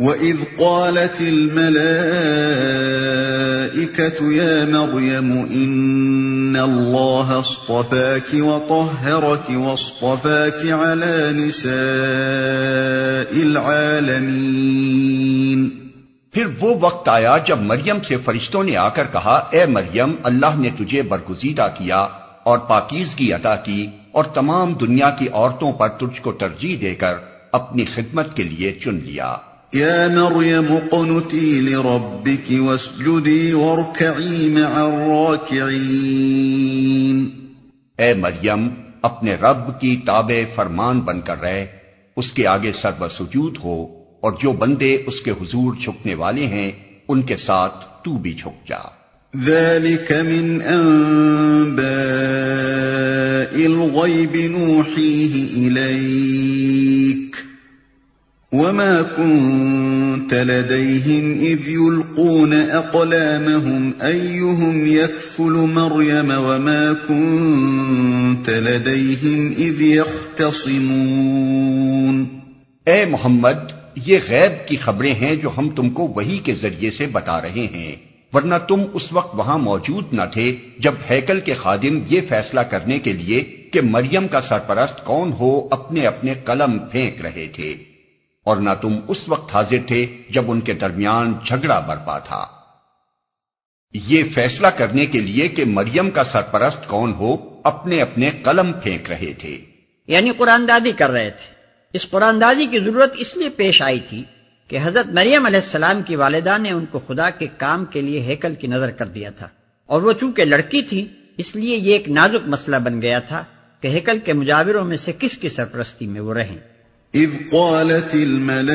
وَإِذْ قَالَتِ الْمَلَائِكَةُ يَا مَرْيَمُ إِنَّ اللَّهَ اصْطَفَاكِ وَطَهَّرَكِ وَاصْطَفَاكِ عَلَى نِسَاءِ الْعَالَمِينَ پھر وہ وقت آیا جب مریم سے فرشتوں نے آ کر کہا، اے مریم، اللہ نے تجھے برگزیدہ کیا اور پاکیزگی عطا کی اور تمام دنیا کی عورتوں پر تجھ کو ترجیح دے کر اپنی خدمت کے لیے چن لیا۔ يا مريم اقنتي لربك واسجدي واركعي مع الراكعين. اے مریم اپنے رب کی تابع فرمان بن کر رہے اس کے آگے سر و سجود ہو اور جو بندے اس کے حضور جھکنے والے ہیں ان کے ساتھ تو بھی جھک جا۔ ذلك من انباء الغيب نوحيه اليك وما كنت لديهم إذ يلقون أقلامهم أيهم يكفل مريم وما كنت لديهم إذ يختصمون اے محمد، یہ غیب کی خبریں ہیں جو ہم تم کو وہی کے ذریعے سے بتا رہے ہیں، ورنہ تم اس وقت وہاں موجود نہ تھے جب ہیکل کے خادم یہ فیصلہ کرنے کے لیے کہ مریم کا سرپرست کون ہو اپنے اپنے قلم پھینک رہے تھے۔ اور نہ تم اس وقت حاضر تھے جب ان کے درمیان جھگڑا برپا تھا۔ یہ فیصلہ کرنے کے لیے کہ مریم کا سرپرست کون ہو، اپنے اپنے قلم پھینک رہے تھے۔ یعنی قرآن دادی کر رہے تھے۔ اس قرآن دادی کی ضرورت اس لیے پیش آئی تھی کہ حضرت مریم علیہ السلام کی والدہ نے ان کو خدا کے کام کے لیے ہیکل کی نظر کر دیا تھا۔ اور وہ چونکہ لڑکی تھی، اس لیے یہ ایک نازک مسئلہ بن گیا تھا کہ ہیکل کے مجاوروں میں سے کس کی سرپرستی میں وہ رہیں۔ إذ قالت الملائكة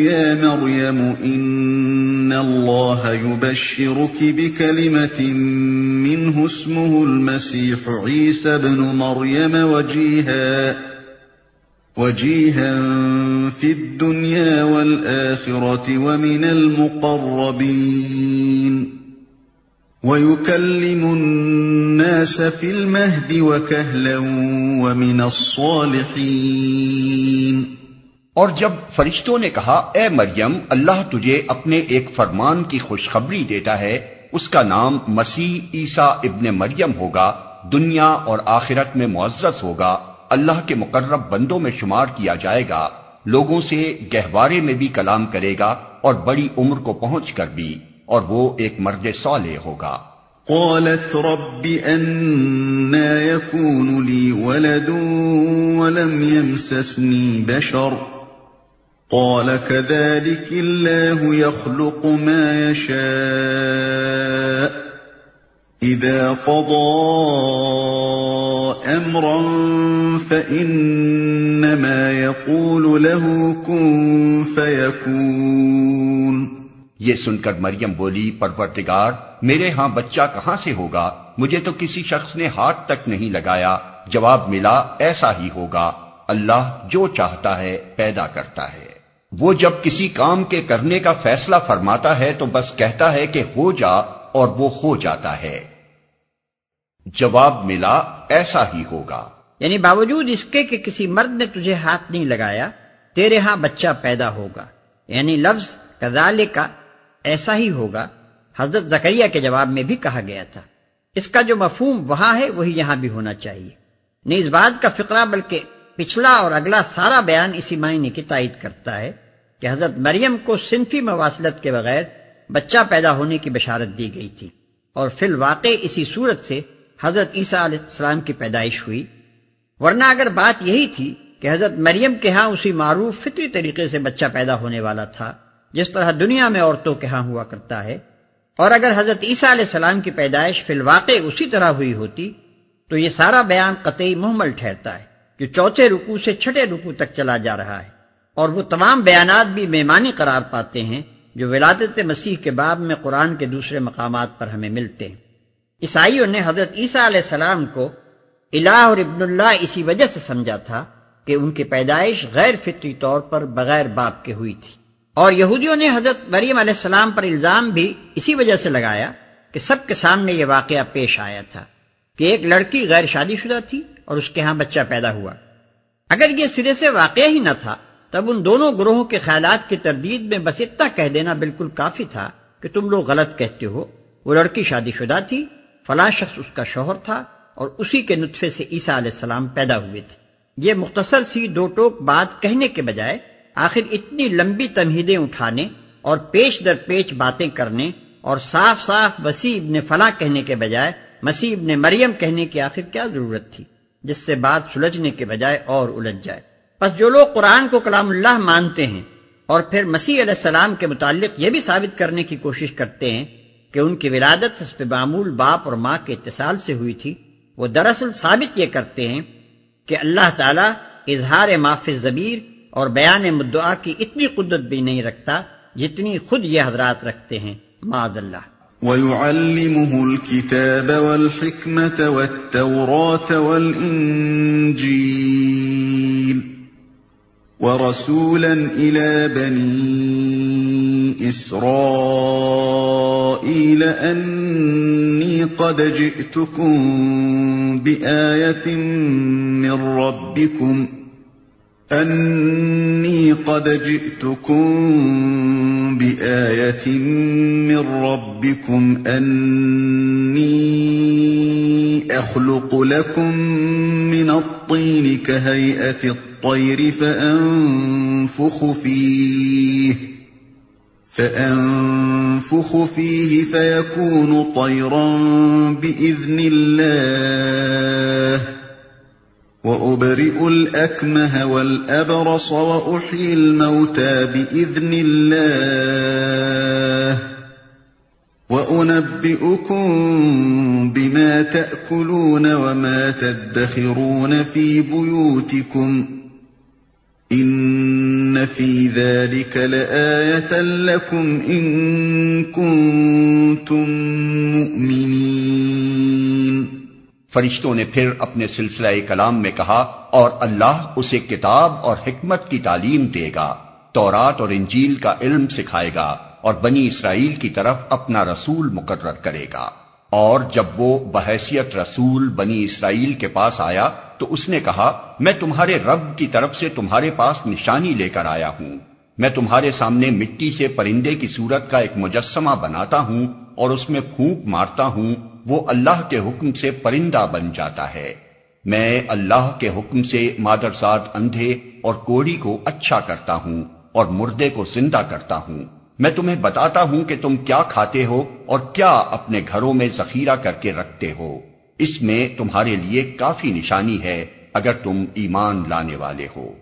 يا مريم إن الله يبشرك بكلمة منه اسمه المسيح عيسى بن مريم وجيها وجيها في الدنيا والآخرة ومن المقربين. وَيُكَلِّمُ النَّاسَ فِي الْمَهْدِ وَكَهْلًا وَمِنَ الصَّالِحِينَ۔ اور جب فرشتوں نے کہا، اے مریم، اللہ تجھے اپنے ایک فرمان کی خوشخبری دیتا ہے، اس کا نام مسیح عیسیٰ ابن مریم ہوگا، دنیا اور آخرت میں معزز ہوگا، اللہ کے مقرب بندوں میں شمار کیا جائے گا، لوگوں سے گہوارے میں بھی کلام کرے گا اور بڑی عمر کو پہنچ کر بھی۔ اور وہ ایک مرد صالح ہوگا۔ قالت رب أنا يكون لي ولد ولم يمسسني بشر۔ قال كذلك الله يخلق ما يشاء۔ إذا قضى أمرا فإنما يقول له كن فيكون۔ یہ سن کر مریم بولی پرورتگار میرے ہاں بچہ کہاں سے ہوگا؟ مجھے تو کسی شخص نے ہاتھ تک نہیں لگایا۔ جواب ملا، ایسا ہی ہوگا۔ اللہ جو چاہتا ہے، پیدا کرتا ہے۔ وہ جب کسی کام کے کرنے کا فیصلہ فرماتا ہے، تو بس کہتا ہے کہ ہو جا، اور وہ ہو جاتا ہے۔ جواب ملا، ایسا ہی ہوگا۔ یعنی باوجود اس کے کہ کسی مرد نے تجھے ہاتھ نہیں لگایا، تیرے ہاں بچہ پیدا ہوگا۔ یعنی لفظ کزال کا ایسا ہی ہوگا۔ حضرت زکریہ کے جواب میں بھی کہا گیا تھا۔ اس کا جو مفہوم وہاں ہے، وہی یہاں بھی ہونا چاہیے۔ نہیں اس بات کا فقرہ، بلکہ پچھلا اور اگلا سارا بیان اسی معنی کی تائید کرتا ہے کہ حضرت مریم کو صنفی مواصلت کے بغیر بچہ پیدا ہونے کی بشارت دی گئی تھی۔ اور فی الواقع اسی صورت سے حضرت عیسیٰ علیہ السلام کی پیدائش ہوئی۔ ورنہ اگر بات یہی تھی کہ حضرت مریم کے ہاں اسی معروف فطری طریقے سے بچہ پیدا ہونے والا تھا جس طرح دنیا میں عورتوں کے ہاں ہوا کرتا ہے، اور اگر حضرت عیسیٰ علیہ السلام کی پیدائش فی الواقع اسی طرح ہوئی ہوتی، تو یہ سارا بیان قطعی محمل ٹھہرتا ہے جو چوتھے رکو سے چھٹے رکو تک چلا جا رہا ہے۔ اور وہ تمام بیانات بھی میمانی قرار پاتے ہیں جو ولادت مسیح کے باب میں قرآن کے دوسرے مقامات پر ہمیں ملتے ہیں۔ عیسائیوں نے حضرت عیسیٰ علیہ السلام کو الہ اور ابن اللہ اسی وجہ سے سمجھا تھا کہ ان کی پیدائش غیر فطری طور پر بغیر باپ کے ہوئی تھی۔ اور یہودیوں نے حضرت مریم علیہ السلام پر الزام بھی اسی وجہ سے لگایا کہ سب کے سامنے یہ واقعہ پیش آیا تھا کہ ایک لڑکی غیر شادی شدہ تھی اور اس کے ہاں بچہ پیدا ہوا۔ اگر یہ سرے سے واقعہ ہی نہ تھا، تب ان دونوں گروہوں کے خیالات کی تردید میں بس اتنا کہہ دینا بالکل کافی تھا کہ تم لوگ غلط کہتے ہو۔ وہ لڑکی شادی شدہ تھی، فلاں شخص اس کا شوہر تھا اور اسی کے نطفے سے عیسیٰ علیہ السلام پیدا ہوئے تھے۔ یہ مختصر سی دو ٹوک بات کہنے کے بجائے آخر اتنی لمبی تمہیدیں اٹھانے اور پیش در پیچ باتیں کرنے اور صاف صاف وسیع ابن فلاں کہنے کے بجائے، مسیح ابن مریم کہنے کی آخر کیا ضرورت تھی، جس سے بات سلجھنے کے بجائے اور الجھ جائے۔ بس جو لوگ قرآن کو کلام اللہ مانتے ہیں اور پھر مسیح علیہ السلام کے متعلق یہ بھی ثابت کرنے کی کوشش کرتے ہیں کہ ان کی ولادت حسب معمول باپ اور ماں کے اتصال سے ہوئی تھی، وہ دراصل ثابت یہ کرتے ہیں کہ اللہ تعالیٰ اظہار معاف ضبیر اور بیان مدعا کی اتنی قدرت بھی نہیں رکھتا جتنی خود یہ حضرات رکھتے ہیں معذ اللہ۔ ويعلمه الكتاب والحكمة والتوراة والإنجيل ورسولا إلى بني إسرائيل أني قد جئتكم بآية من ربكم ۖ أني قد جئتكم بآية من ربكم أني أخلق لكم من الطين كهيئة الطير فأنفخ فيه فأنفخ فيه فيكون طيرا بإذن الله وأبرئ الأكمه والأبرص وأحيي الموتى بإذن الله وأنبئكم بما تأكلون وما تدخرون في بيوتكم إن في ذلك لآية لكم إن كنتم مؤمنين فرشتوں نے پھر اپنے سلسلہ کلام میں کہا، اور اللہ اسے کتاب اور حکمت کی تعلیم دے گا، تورات اور انجیل کا علم سکھائے گا، اور بنی اسرائیل کی طرف اپنا رسول مقرر کرے گا۔ اور جب وہ بحیثیت رسول بنی اسرائیل کے پاس آیا، تو اس نے کہا، میں تمہارے رب کی طرف سے تمہارے پاس نشانی لے کر آیا ہوں۔ میں تمہارے سامنے مٹی سے پرندے کی صورت کا ایک مجسمہ بناتا ہوں، اور اس میں پھونک مارتا ہوں وہ اللہ کے حکم سے پرندہ بن جاتا ہے۔ میں اللہ کے حکم سے مادرزاد اندھے اور کوڑی کو اچھا کرتا ہوں اور مردے کو زندہ کرتا ہوں۔ میں تمہیں بتاتا ہوں کہ تم کیا کھاتے ہو اور کیا اپنے گھروں میں ذخیرہ کر کے رکھتے ہو۔ اس میں تمہارے لیے کافی نشانی ہے اگر تم ایمان لانے والے ہو۔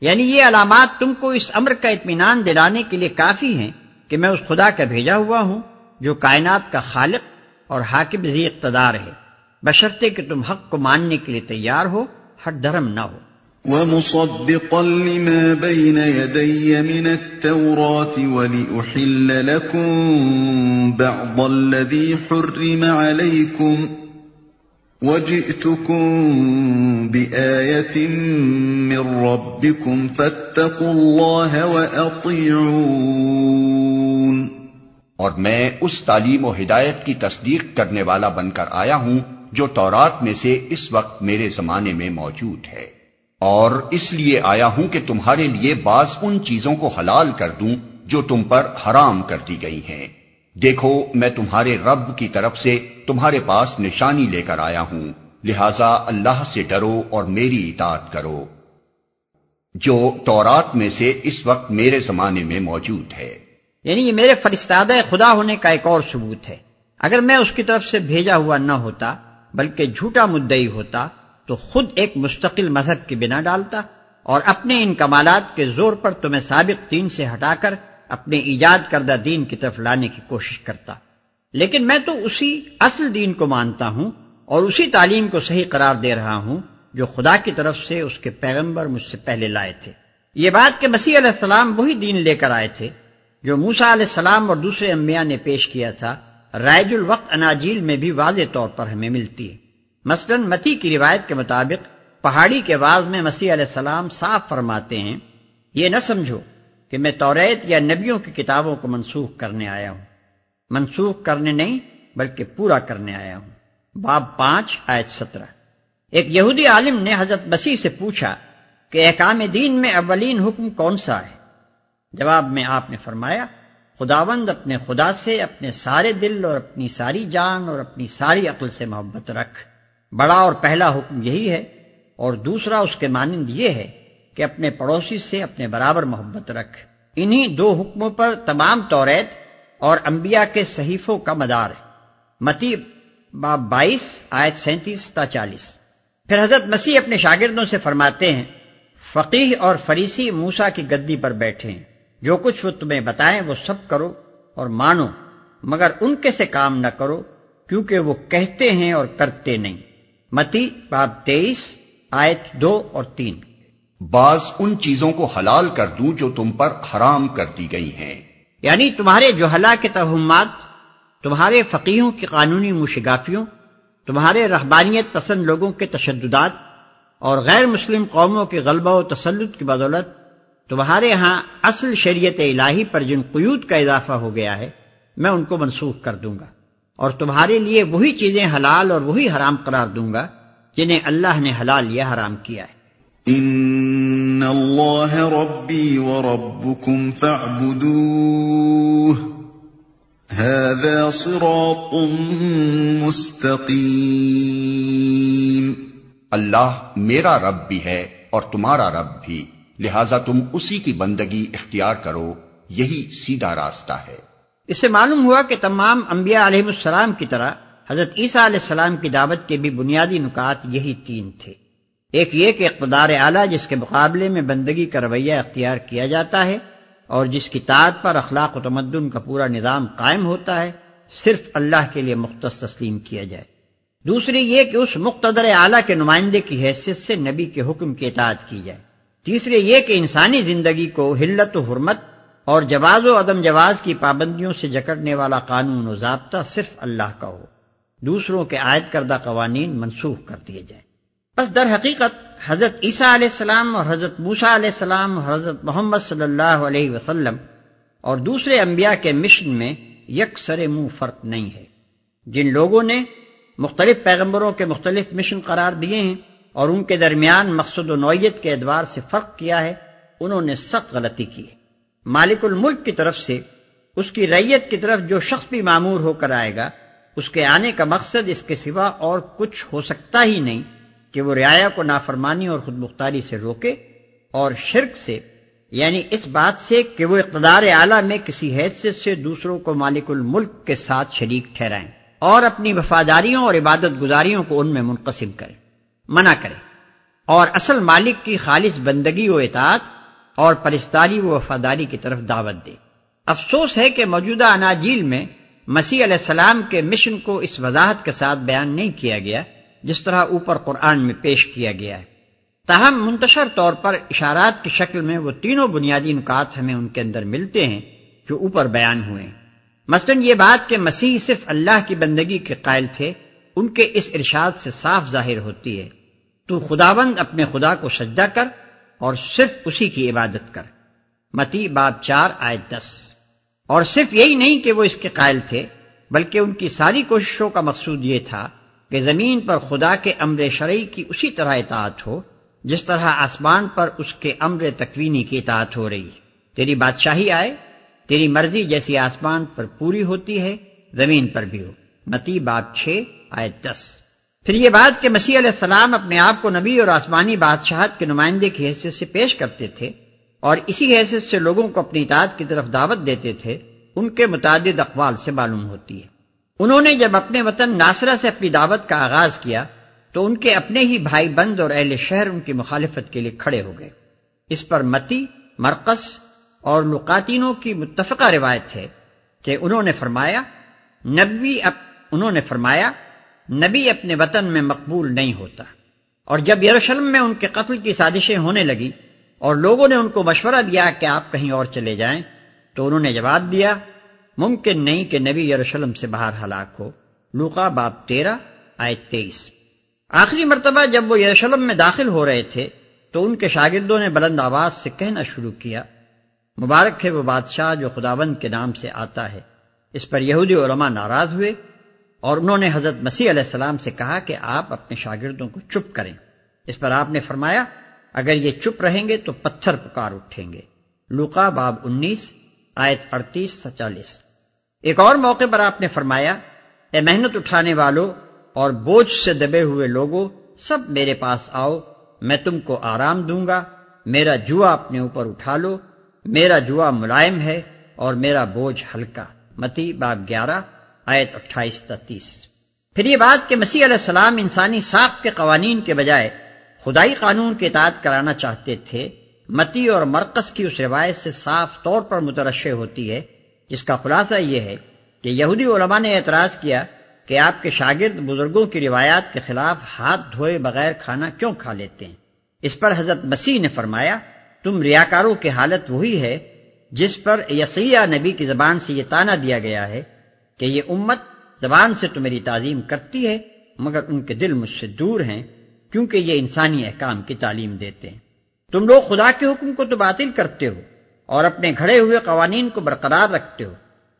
یعنی یہ علامات تم کو اس امر کا اطمینان دلانے کے لیے کافی ہیں کہ میں اس خدا کا بھیجا ہوا ہوں جو کائنات کا خالق اور حاکم زی اقتدار ہے۔ بشرطے کہ تم حق کو ماننے کے لیے تیار ہو ہٹ دھرم نہ ہو۔ ومصدقا لما بين يدي من التوراة ولأحل لكم بعض الذي حرم عليكم وجئتكم بآية من ربكم فاتقوا الله وأطيعون۔ اور میں اس تعلیم و ہدایت کی تصدیق کرنے والا بن کر آیا ہوں جو تورات میں سے اس وقت میرے زمانے میں موجود ہے۔ اور اس لیے آیا ہوں کہ تمہارے لیے بعض ان چیزوں کو حلال کر دوں جو تم پر حرام کر دی گئی ہیں۔ دیکھو، میں تمہارے رب کی طرف سے تمہارے پاس نشانی لے کر آیا ہوں۔ لہذا اللہ سے ڈرو اور میری اطاعت کرو۔ جو تورات میں سے اس وقت میرے زمانے میں موجود ہے۔ یعنی یہ میرے فرستادہ خدا ہونے کا ایک اور ثبوت ہے۔ اگر میں اس کی طرف سے بھیجا ہوا نہ ہوتا، بلکہ جھوٹا مدعی ہوتا، تو خود ایک مستقل مذہب کی بنا ڈالتا اور اپنے ان کمالات کے زور پر تمہیں سابق دین سے ہٹا کر اپنے ایجاد کردہ دین کی طرف لانے کی کوشش کرتا۔ لیکن میں تو اسی اصل دین کو مانتا ہوں اور اسی تعلیم کو صحیح قرار دے رہا ہوں جو خدا کی طرف سے اس کے پیغمبر مجھ سے پہلے لائے تھے۔ یہ بات کہ مسیح علیہ السلام وہی دین لے کر آئے تھے جو موسا علیہ السلام اور دوسرے انبیاء نے پیش کیا تھا، رائج الوقت اناجیل میں بھی واضح طور پر ہمیں ملتی ہے۔ مثلا متی کی روایت کے مطابق، پہاڑی کے واز میں مسیح علیہ السلام صاف فرماتے ہیں، یہ نہ سمجھو کہ میں توریت یا نبیوں کی کتابوں کو منسوخ کرنے آیا ہوں۔ منسوخ کرنے نہیں، بلکہ پورا کرنے آیا ہوں۔ باب پانچ، آیت سترہ۔ ایک یہودی عالم نے حضرت بسی سے پوچھا کہ احکام دین میں اولین حکم کون سا ہے؟ جواب میں آپ نے فرمایا، خداوند اپنے خدا سے اپنے سارے دل اور اپنی ساری جان اور اپنی ساری عقل سے محبت رکھ۔ بڑا اور پہلا حکم یہی ہے اور دوسرا اس کے مانند یہ ہے کہ اپنے پڑوسی سے اپنے برابر محبت رکھ۔ انہی دو حکموں پر تمام توریت اور انبیاء کے صحیفوں کا مدار۔ ہے متی باب بائیس، آیت سینتیس تا چالیس۔ پھر حضرت مسیح اپنے شاگردوں سے فرماتے ہیں فقیح اور فریسی موسا کی گدی پر بیٹھے۔ ہیں جو کچھ وہ تمہیں بتائیں وہ سب کرو اور مانو مگر ان کے سے کام نہ کرو کیونکہ وہ کہتے ہیں اور کرتے نہیں۔ متی باب تیئیس آیت دو اور تین۔ بعض ان چیزوں کو حلال کر دوں جو تم پر حرام کر دی گئی ہیں۔ یعنی تمہارے جوہلا کے توہمات تمہارے فقیوں کی قانونی مشگافیوں تمہارے رحبانیت پسند لوگوں کے تشددات اور غیر مسلم قوموں کے غلبہ و تسلط کی بدولت تمہارے ہاں اصل شریعت الہی پر جن قیود کا اضافہ ہو گیا ہے میں ان کو منسوخ کر دوں گا۔ اور تمہارے لیے وہی چیزیں حلال اور وہی حرام قرار دوں گا جنہیں اللہ نے حلال یا حرام کیا ہے۔ ان اللہ ربی و ربکم فاعبدوه هذا صراط مستقیم۔ اللہ میرا رب بھی ہے اور تمہارا رب بھی۔ لہذا تم اسی کی بندگی اختیار کرو، یہی سیدھا راستہ ہے۔ اس سے معلوم ہوا کہ تمام انبیاء علیہ السلام کی طرح حضرت عیسیٰ علیہ السلام کی دعوت کے بھی بنیادی نکات یہی تین تھے۔ ایک یہ کہ اقتدار اعلیٰ جس کے مقابلے میں بندگی کا رویہ اختیار کیا جاتا ہے اور جس کی تعداد پر اخلاق و تمدن کا پورا نظام قائم ہوتا ہے، صرف اللہ کے لیے مختص تسلیم کیا جائے۔ دوسری یہ کہ اس مقتدر اعلیٰ کے نمائندے کی حیثیت سے نبی کے حکم کی اطاعت کی جائے۔ تیسری یہ کہ انسانی زندگی کو حلت و حرمت اور جواز و عدم جواز کی پابندیوں سے جکڑنے والا قانون و ضابطہ صرف اللہ کا ہو، دوسروں کے عائد کردہ قوانین منسوخ کر دیے جائیں۔ بس در حقیقت حضرت عیسیٰ علیہ السلام اور حضرت موسا علیہ السلام اور حضرت محمد صلی اللہ علیہ وسلم اور دوسرے انبیاء کے مشن میں یک سر منہ فرق نہیں ہے۔ جن لوگوں نے مختلف پیغمبروں کے مختلف مشن قرار دیے ہیں اور ان کے درمیان مقصد و نوعیت کے ادوار سے فرق کیا ہے، انہوں نے سخت غلطی کی ہے۔ مالک الملک کی طرف سے اس کی ریت کی طرف جو شخص بھی معمور ہو کر آئے گا، اس کے آنے کا مقصد اس کے سوا اور کچھ ہو سکتا ہی نہیں کہ وہ رعایا کو نافرمانی اور خود مختاری سے روکے اور شرک سے یعنی اس بات سے کہ وہ اقتدار اعلیٰ میں کسی حیثیت سے دوسروں کو مالک الملک کے ساتھ شریک ٹھہرائیں اور اپنی وفاداریوں اور عبادت گزاریوں کو ان میں منقسم کریں۔ منع کریں اور اصل مالک کی خالص بندگی و اطاعت اور پرستاری و وفاداری کی طرف دعوت دے۔ افسوس ہے کہ موجودہ اناجیل میں مسیح علیہ السلام کے مشن کو اس وضاحت کے ساتھ بیان نہیں کیا گیا، جس طرح اوپر قرآن میں پیش کیا گیا ہے۔ تاہم، منتشر طور پر اشارات کی شکل میں وہ تینوں بنیادی نکات ہمیں ان کے اندر ملتے ہیں جو اوپر بیان ہوئے۔ ہیں مثلاً یہ بات کہ مسیح صرف اللہ کی بندگی کے قائل تھے ان کے اس ارشاد سے صاف ظاہر ہوتی ہے۔ تو خداوند اپنے خدا کو سجدہ کر اور صرف اسی کی عبادت کر۔ متی باب چار آئے دس۔ اور صرف یہی نہیں کہ وہ اس کے قائل تھے، بلکہ ان کی ساری کوششوں کا مقصود یہ تھا کہ زمین پر خدا کے امر شرعی کی اسی طرح اطاعت ہو، جس طرح آسمان پر اس کے امر تکوینی کی اطاعت ہو رہی۔ تیری بادشاہی آئے، تیری مرضی جیسی آسمان پر پوری ہوتی ہے، زمین پر بھی ہو۔ متی باب چھ آئے دس۔ پھر یہ بات کہ مسیح علیہ السلام اپنے آپ کو نبی اور آسمانی بادشاہت کے نمائندے کی حیثیت سے پیش کرتے تھے اور اسی حیثیت سے لوگوں کو اپنی اطاعت کی طرف دعوت دیتے تھے، ان کے متعدد اقوال سے معلوم ہوتی ہے۔ انہوں نے جب اپنے وطن ناصرہ سے اپنی دعوت کا آغاز کیا، تو ان کے اپنے ہی بھائی بند اور اہل شہر ان کی مخالفت کے لیے کھڑے ہو گئے۔ اس پر متی مرکز اور لقاتینوں کی متفقہ روایت ہے کہ انہوں نے فرمایا نبی اپ انہوں نے فرمایا نبی اپنے وطن میں مقبول نہیں ہوتا۔ اور جب یروشلم میں ان کے قتل کی سازشیں ہونے لگی اور لوگوں نے ان کو مشورہ دیا کہ آپ کہیں اور چلے جائیں، تو انہوں نے جواب دیا، ممکن نہیں کہ نبی یروشلم سے باہر ہلاک ہو۔ لوکا باب تیرہ آئے تیئیس۔ آخری مرتبہ جب وہ یروشلم میں داخل ہو رہے تھے، تو ان کے شاگردوں نے بلند آواز سے کہنا شروع کیا، مبارک ہے وہ بادشاہ جو خداوند کے نام سے آتا ہے۔ اس پر یہودی علماء ناراض ہوئے۔ اور انہوں نے حضرت مسیح علیہ السلام سے کہا کہ آپ اپنے شاگردوں کو چپ کریں۔ اس پر آپ نے فرمایا، اگر یہ چپ رہیں گے تو پتھر پکار اٹھیں گے۔ لوکا باب انیس، آیت اڑتیس چالیس۔ ایک اور موقع پر آپ نے فرمایا، اے محنت اٹھانے والوں اور بوجھ سے دبے ہوئے لوگوں سب میرے پاس آؤ، میں تم کو آرام دوں گا۔ میرا جوا اپنے اوپر اٹھا لو۔ میرا جوا ملائم ہے اور میرا بوجھ ہلکا۔ متی باب گیارہ آیت اٹھائیس تیس۔ پھر یہ بات کہ مسیح علیہ السلام انسانی ساخت کے قوانین کے بجائے خدائی قانون کے اطاعت کرانا چاہتے تھے، متی اور مرکز کی اس روایت سے صاف طور پر مترشع ہوتی ہے، جس کا خلاصہ یہ ہے کہ یہودی علماء نے اعتراض کیا کہ آپ کے شاگرد بزرگوں کی روایات کے خلاف ہاتھ دھوئے بغیر کھانا کیوں کھا لیتے ہیں؟ اس پر حضرت مسیح نے فرمایا، تم ریاکاروں کی حالت وہی ہے جس پر یسیہ نبی کی زبان سے یہ تانا دیا گیا ہے کہ یہ امت زبان سے تو میری تعظیم کرتی ہے، مگر ان کے دل مجھ سے دور ہیں، کیونکہ یہ انسانی احکام کی تعلیم دیتے ہیں۔ تم لوگ خدا کے حکم کو تو باطل کرتے ہو، اور اپنے گھڑے ہوئے قوانین کو برقرار رکھتے ہو۔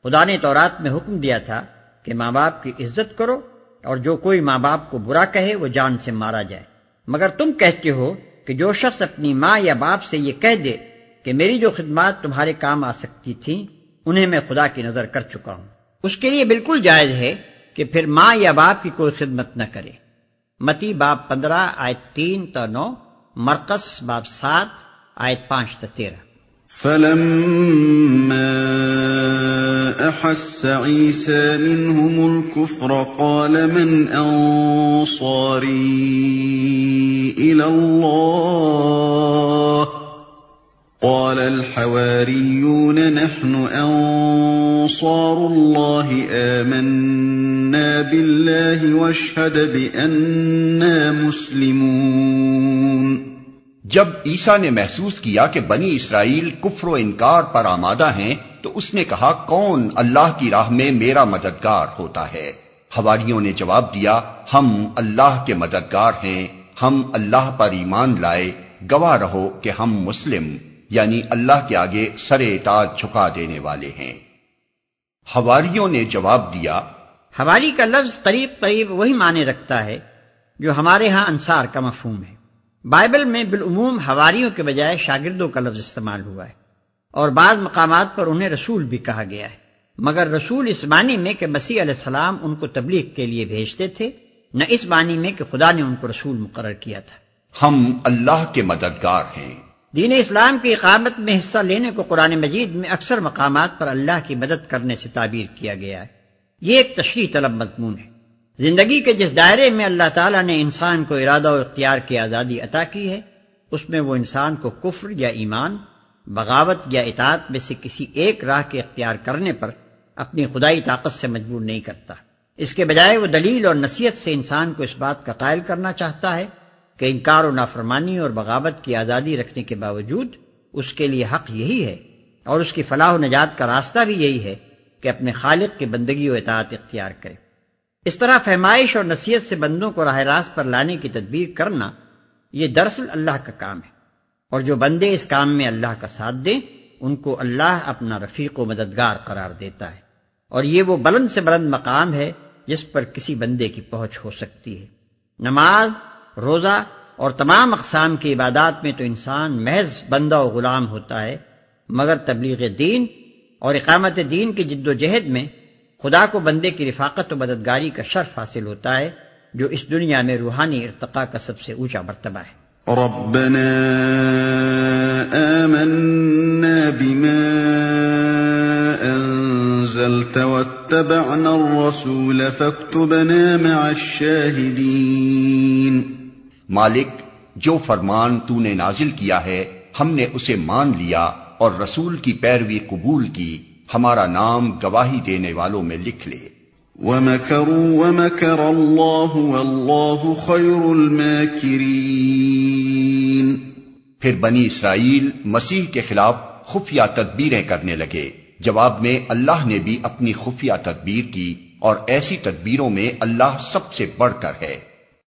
خدا نے تورات میں حکم دیا تھا کہ ماں باپ کی عزت کرو، اور جو کوئی ماں باپ کو برا کہے، وہ جان سے مارا جائے۔ مگر تم کہتے ہو کہ جو شخص اپنی ماں یا باپ سے یہ کہہ دے کہ میری جو خدمات تمہارے کام آ سکتی تھیں، انہیں میں خدا کی نظر کر چکا ہوں۔ اس کے لیے بالکل جائز ہے کہ پھر ماں یا باپ کی کوئی خدمت نہ کرے۔ متی باپ پندرہ، آیت تین تو نو، مرکز باپ سات، آیت پانچ تو تیرہ۔ فلما احس عيسى منهم الكفر قال من انصاري الى الله قال الحواريون نحن انصار الله آمنا بالله واشهد بأننا مسلمون جب عیسا نے محسوس کیا کہ بنی اسرائیل کفر و انکار پر آمادہ ہیں، تو اس نے کہا، کون اللہ کی راہ میں میرا مددگار ہوتا ہے؟ ہواریوں نے جواب دیا، ہم اللہ کے مددگار ہیں، ہم اللہ پر ایمان لائے، گواہ رہو کہ ہم مسلم یعنی اللہ کے آگے سر اطاعت جھکا دینے والے ہیں۔ ہواریوں نے جواب دیا ہواری کا لفظ قریب قریب وہی معنی رکھتا ہے جو ہمارے ہاں انصار کا مفہوم ہے۔ بائبل میں بالعموم ہواریوں کے بجائے شاگردوں کا لفظ استعمال ہوا ہے اور بعض مقامات پر انہیں رسول بھی کہا گیا ہے۔ مگر رسول اس معنی میں کہ مسیح علیہ السلام ان کو تبلیغ کے لیے بھیجتے تھے نہ اس معنی میں کہ خدا نے ان کو رسول مقرر کیا تھا۔ ہم اللہ کے مددگار ہیں۔ دین اسلام کی اقامت میں حصہ لینے کو قرآن مجید میں اکثر مقامات پر اللہ کی مدد کرنے سے تعبیر کیا گیا ہے۔ یہ ایک تشریح طلب مضمون ہے۔ زندگی کے جس دائرے میں اللہ تعالیٰ نے انسان کو ارادہ و اختیار کی آزادی عطا کی ہے، اس میں وہ انسان کو کفر یا ایمان، بغاوت یا اطاعت میں سے کسی ایک راہ کے اختیار کرنے پر اپنی خدائی طاقت سے مجبور نہیں کرتا۔ اس کے بجائے وہ دلیل اور نصیحت سے انسان کو اس بات کا قائل کرنا چاہتا ہے کہ انکار و نافرمانی اور بغاوت کی آزادی رکھنے کے باوجود اس کے لیے حق یہی ہے اور اس کی فلاح و نجات کا راستہ بھی یہی ہے کہ اپنے خالق کی بندگی و اطاعت اختیار کرے۔ اس طرح فہمائش اور نصیحت سے بندوں کو راہ راست پر لانے کی تدبیر کرنا یہ دراصل اللہ کا کام ہے اور جو بندے اس کام میں اللہ کا ساتھ دیں، ان کو اللہ اپنا رفیق و مددگار قرار دیتا ہے اور یہ وہ بلند سے بلند مقام ہے جس پر کسی بندے کی پہنچ ہو سکتی ہے۔ نماز روزہ اور تمام اقسام کی عبادات میں تو انسان محض بندہ و غلام ہوتا ہے، مگر تبلیغ دین اور اقامت دین کی جد و جہد میں خدا کو بندے کی رفاقت و مددگاری کا شرف حاصل ہوتا ہے، جو اس دنیا میں روحانی ارتقاء کا سب سے اونچا مرتبہ ہے۔ ربنا آمنا بما انزلت واتبعنا الرسول فاكتبنا مع الشاهدين۔ مالک جو فرمان تو نے نازل کیا ہے ہم نے اسے مان لیا اور رسول کی پیروی قبول کی ہمارا نام گواہی دینے والوں میں لکھ لے۔ وَمَكَرُوا وَمَكَرَ اللَّهُ وَاللَّهُ خَيْرُ الْمَاكِرِينَ۔ پھر بنی اسرائیل مسیح کے خلاف خفیہ تدبیریں کرنے لگے۔ جواب میں اللہ نے بھی اپنی خفیہ تدبیر کی اور ایسی تدبیروں میں اللہ سب سے بڑھ کر ہے۔